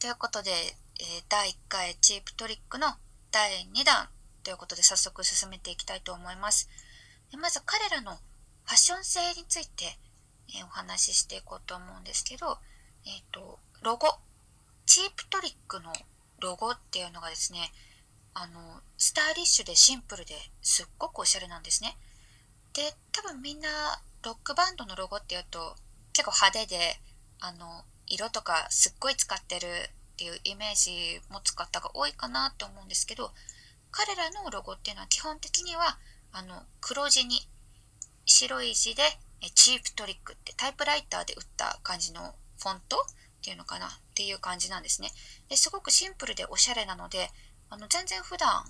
ということで、えー、第1回チープトリックの第2弾ということで早速進めていきたいと思います。まず彼らのファッション性について、えー、お話ししていこうと思うんですけど、えっ、ー、と、ロゴ。チープトリックのロゴっていうのがですね、あの、スタイリッシュでシンプルですっごくおしゃれなんですね。で、多分みんなロックバンドのロゴっていうと結構派手で、あの、色とかすっごい使ってるっていうイメージ持つ方が多いかなって思うんですけど、彼らのロゴっていうのは基本的には、あの、黒地に白い字でチープトリックってタイプライターで打った感じのフォントっていうのかな？っていう感じなんですね。ですごくシンプルでおしゃれなので、あの全然普段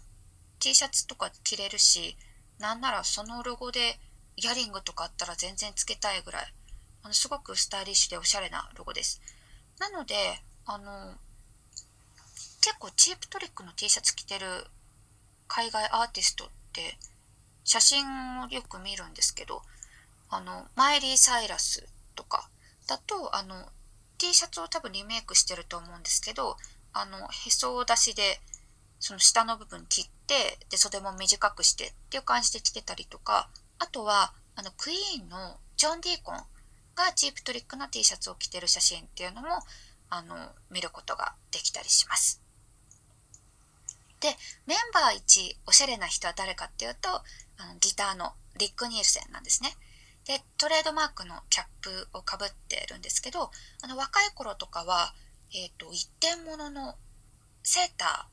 T シャツとか着れるし、なんならそのロゴでイヤリングとかあったら全然つけたいぐらい、あのすごくスタイリッシュでおしゃれなロゴです。なので、あの、結構チープトリックの T シャツ着てる海外アーティストって写真をよく見るんですけど、あの、マイリー・サイラスとかだと、あの、T シャツを多分リメイクしてると思うんですけど、あの、へそを出しで、その下の部分切って、で、袖も短くしてっていう感じで着てたりとか、あとは、あの、クイーンのジョン・ディーコンがチープトリックの T シャツを着てる写真っていうのも、あの、見ることができたりします。で、メンバー1、おしゃれな人は誰かっていうと、あのギターのリック・ニールセンなんですね。で、トレードマークのキャップをかぶってるんですけど、あの、若い頃とかは、えっ、ー、と、一点物のセータ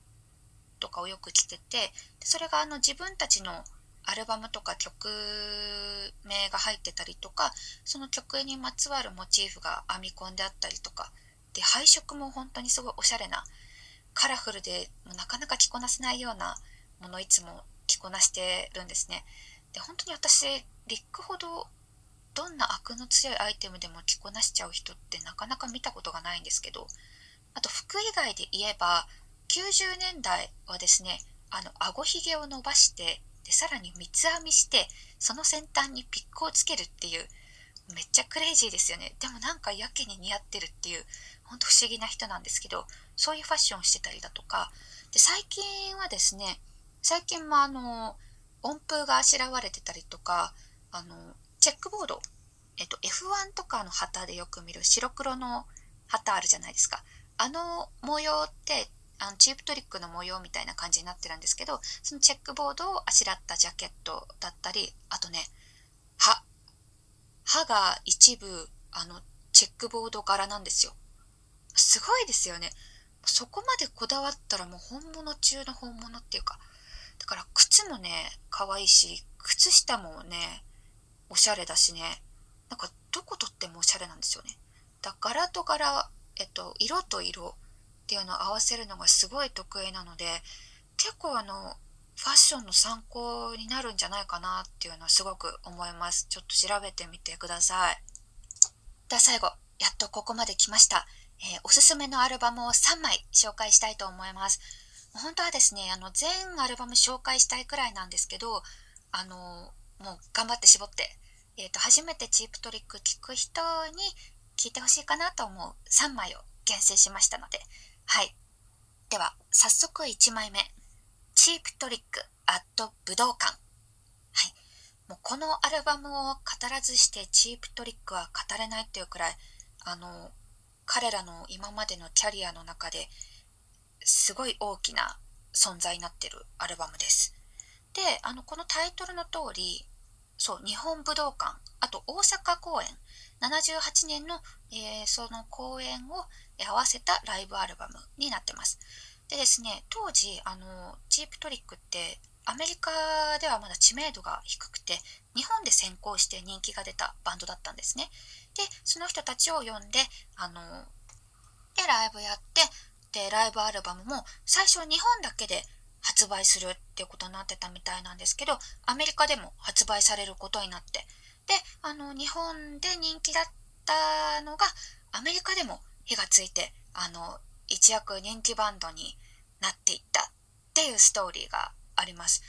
ーとかをよく着てて、それがあの、自分たちのアルバムとか曲名が入ってたりとか、その曲にまつわるモチーフが編み込んであったりとか、で、配色も本当にすごいおしゃれな、カラフルでなかなか着こなせないようなものいつも着こなしてるんですね。で、本当に私、リックほどどんな悪の強いアイテムでも着こなしちゃう人ってなかなか見たことがないんですけど、あと服以外で言えば、90年代はですね、あの、顎ひげを伸ばして、で、さらに三つ編みして、その先端にピックをつけるっていう、めっちゃクレイジーですよね。でもなんかやけに似合ってるっていう、ほんと不思議な人なんですけど、そういうファッションしてたりだとか、で、最近はですね、最近もあの、音符があしらわれてたりとか、あの、チェックボード、えっと、F1 とかの旗でよく見る白黒の旗あるじゃないですか。あの模様って、あのチープトリックの模様みたいな感じになってるんですけど、そのチェックボードをあしらったジャケットだったり、あとね、歯。歯が一部、あの、チェックボード柄なんですよ。すごいですよね。そこまでこだわったらもう本物中の本物っていうか、だから靴もね、可愛いし、靴下もね、おしゃれだしね、なんかどこ撮ってもおしゃれなんですよね。だ柄と柄、えっと、色と色っていうのを合わせるのがすごい得意なので、結構あの、ファッションの参考になるんじゃないかなっていうのはすごく思います。ちょっと調べてみてください。では最後、やっとここまで来ました。えー、おすすめのアルバムを3枚紹介したいと思います。本当はですね、あの、全アルバム紹介したいくらいなんですけど、あの、もう頑張って絞って、えっ、ー、と、初めてチープトリック聞く人に聞いてほしいかなと思う3枚を厳選しましたので、はい。では、早速1枚目。チープトリックアット武道館。はい。もうこのアルバムを語らずしてチープトリックは語れないっていうくらい、あの、彼らの今までのキャリアの中ですごい大きな存在になってるアルバムです。で、あの、このタイトルの通り、そう、日本武道館、あと大阪公演、78年の、えー、その公演を合わせたライブアルバムになってます。でですね、当時、あの、チープトリックってアメリカではまだ知名度が低くて、日本で先行して人気が出たバンドだったんですね。で、その人たちを呼んで、あの、で、ライブやって、で、ライブアルバムも最初日本だけで発売するっていうことになってたみたいなんですけど、アメリカでも発売されることになって、で、あの、日本で人気だったのが、アメリカでも火がついて、あの、一躍人気バンドになっていったっていうストーリーがあります。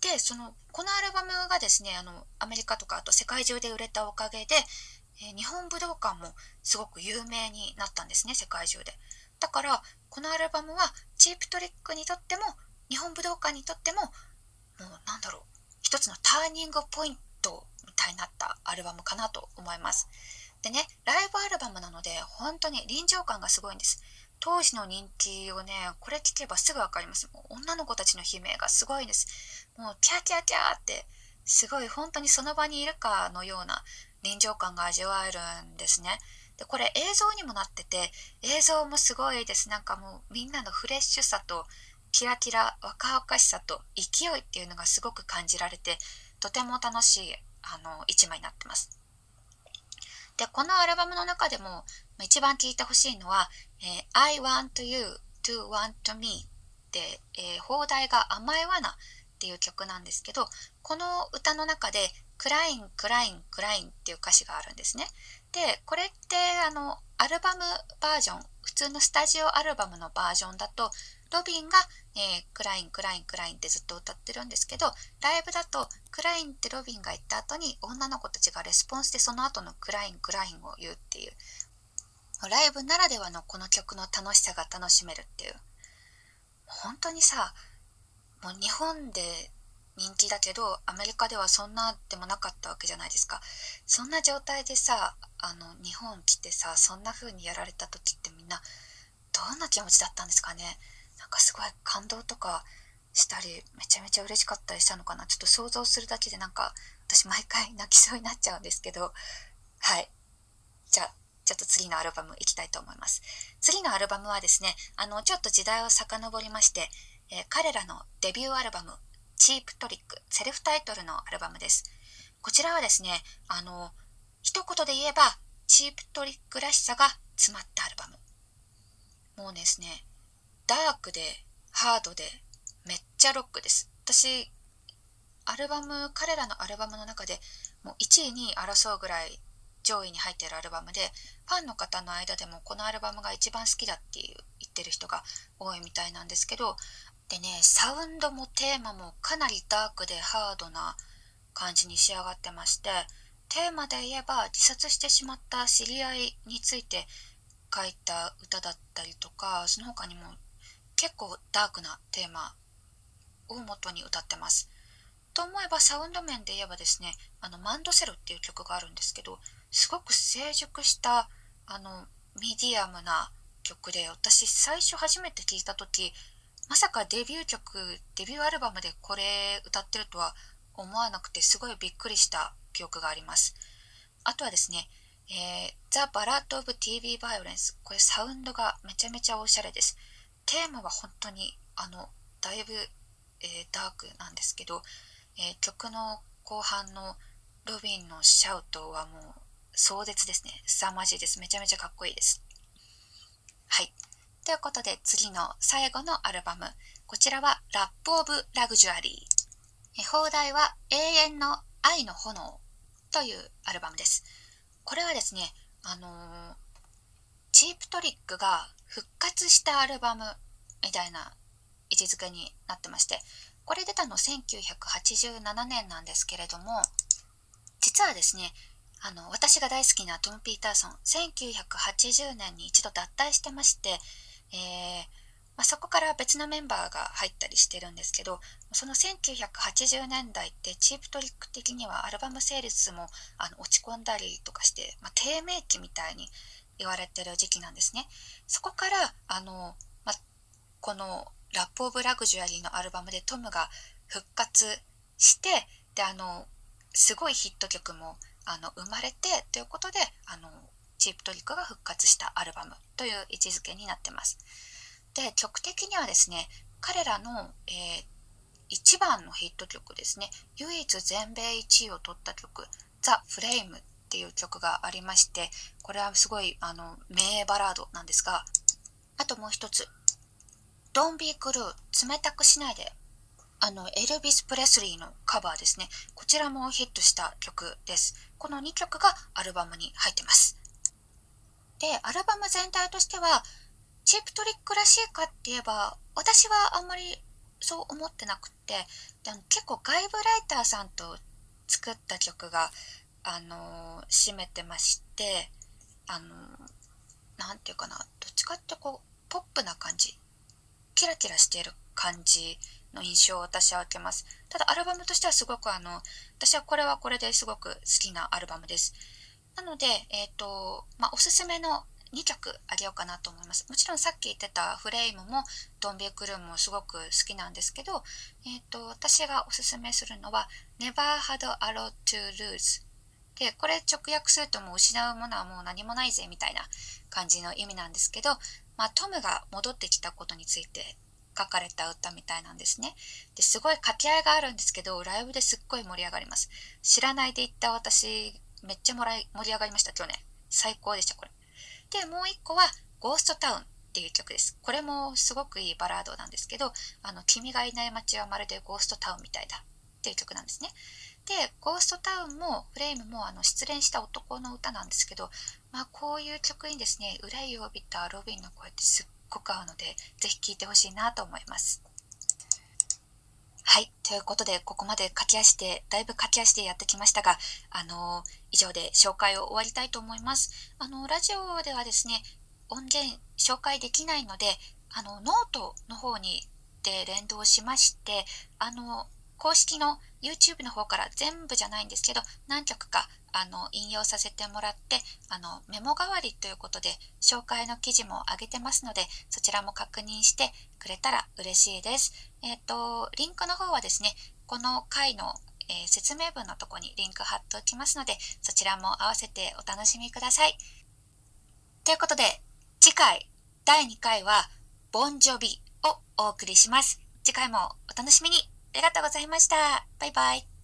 で、その、このアルバムがですね、あの、アメリカとかあと世界中で売れたおかげで、えー、日本武道館もすごく有名になったんですね、世界中で。だからこのアルバムはチープトリックにとっても日本武道館にとってももうなんだろう一つのターニングポイントみたいになったアルバムかなと思います。でね、ライブアルバムなので本当に臨場感がすごいんです。当時の人気をね、これ聞けばすぐわかります。もう女の子たちの悲鳴がすごいんです。もうキャーキャーキャーって、すごい本当にその場にいるかのような臨場感が味わえるんですね。で、これ映像にもなってて、映像もすごいです。なんかもうみんなのフレッシュさと、キラキラ、若々しさと勢いっていうのがすごく感じられて、とても楽しいあの一枚になってます。で、このアルバムの中でも一番聴いてほしいのは、えー、I want you to want me で、えー、放題が甘いわなっていう曲なんですけど、この歌の中でクライン、クライン、クラインっていう歌詞があるんですね。で、これってあの、アルバムバージョン、普通のスタジオアルバムのバージョンだと、ロビンが、えー、クライン、クライン、クラインってずっと歌ってるんですけど、ライブだと、クラインってロビンが言った後に、女の子たちがレスポンスでその後のクライン、クラインを言うっていう、ライブならではのこの曲の楽しさが楽しめるっていう。本当にさ、もう日本で人気だけど、アメリカではそんなでもなかったわけじゃないですか。そんな状態でさ、あの、日本来てさ、そんな風にやられた時ってみんな、どんな気持ちだったんですかね。なんかすごい感動とかしたり、めちゃめちゃ嬉しかったりしたのかな。ちょっと想像するだけでなんか、私毎回泣きそうになっちゃうんですけど、はい。じゃあ、ちょっと次のアルバムいきたいと思います。次のアルバムはですね、あの、ちょっと時代を遡りまして、えー、彼らのデビューアルバム、チープトリック、セルフタイトルのアルバムです。こちらはですね、あの、一言で言えば、チープトリックらしさが詰まったアルバム。もうですね、ダークで、ハードで、めっちゃロックです。私、アルバム、彼らのアルバムの中でもう1位に争うぐらい上位に入ってるアルバムで、ファンの方の間でもこのアルバムが一番好きだっていう言ってる人が多いみたいなんですけど、でね、サウンドもテーマもかなりダークでハードな感じに仕上がってまして、テーマで言えば自殺してしまった知り合いについて書いた歌だったりとか、その他にも結構ダークなテーマを元に歌ってます。と思えばサウンド面で言えばですね、あのマンドセルっていう曲があるんですけど、すごく成熟したあのミディアムな曲で、私最初初めて聴いた時、まさかデビュー曲、デビューアルバムでこれ歌ってるとは思わなくてすごいびっくりした記憶があります。あとはですね、えー、The Ballad of TV Violence。これサウンドがめちゃめちゃおしゃれです。テーマは本当にあのだいぶ、えー、ダークなんですけど、えー、曲の後半のロビンのシャウトはもう壮絶ですね。凄まじいです。めちゃめちゃかっこいいです。はい。ということで次の最後のアルバム。こちらはラップオブラグジュアリー。放題は永遠の愛の炎というアルバムです。これはですね、あのー、チープトリックが復活したアルバムみたいな位置づけになってまして、これ出たの1987年なんですけれども、実はですね、あの、私が大好きなトム・ピーターソン、1980年に一度脱退してまして、えー、まあ、そこから別のメンバーが入ったりしてるんですけど、その1980年代ってチープトリック的にはアルバムセールスもあの落ち込んだりとかして、まあ、低迷期みたいに言われてる時期なんですね。そこから、あの、ま、このラップ・オブ・ラグジュアリーのアルバムでトムが復活して、で、あの、すごいヒット曲もあの生まれてということで、あの、チープトリックが復活したアルバムという位置づけになってます。で、曲的にはですね、彼らの、えー、一番のヒット曲ですね、唯一全米1位を取った曲、ザ・フレームっていう曲がありまして、これはすごいあの名バラードなんですが、あともう一つ、Don't Be Cruel 冷たくしないであの、エルビス・プレスリーのカバーですね。こちらもヒットした曲です。この2曲がアルバムに入ってます。で、アルバム全体としては、チープトリックらしいかって言えば、私はあんまりそう思ってなくって、でも結構外部ライターさんと作った曲が、あのー、占めてまして、あのー、なんていうかな、どっちかってこう、ポップな感じ、キラキラしている感じの印象を私は受けます。ただアルバムとしてはすごくあの、私はこれはこれですごく好きなアルバムです。なので、えっ、ー、と、まあ、おすすめの2曲あげようかなと思います。もちろんさっき言ってたフレイムもドンビークルームもすごく好きなんですけど、えっ、ー、と、私がおすすめするのは Never Had a Lot to Lose で、これ直訳するともう失うものはもう何もないぜみたいな感じの意味なんですけど、まあ、トムが戻ってきたことについて書かれた歌みたいなんですね。ですごい掛け合いがあるんですけど、ライブですっごい盛り上がります。知らないで行った私、めっちゃもらい盛り上がりました、去年。最高でした、これ。で、もう一個は、ゴーストタウンっていう曲です。これもすごくいいバラードなんですけど、あの、君がいない街はまるでゴーストタウンみたいだっていう曲なんですね。で、ゴーストタウンもフレームもあの失恋した男の歌なんですけど、まあこういう曲にですね、憂いを帯びたロビンの声ってすっごく合うので、ぜひ聴いてほしいなと思います。はい。ということで、ここまで駆け足で、だいぶ駆け足でやってきましたが、あの、以上で紹介を終わりたいと思います。あの、ラジオではですね、音源紹介できないので、あの、ノートの方にで連動しまして、あの、公式の YouTube の方から全部じゃないんですけど、何曲かあの引用させてもらって、あのメモ代わりということで紹介の記事も上げてますので、そちらも確認してくれたら嬉しいです。えっ、ー、と、リンクの方はですね、この回のえー、説明文のとこにリンク貼っておきますので、そちらも合わせてお楽しみください。ということで、次回、第2回は、ボンジョビをお送りします。次回もお楽しみに。ありがとうございました。バイバイ。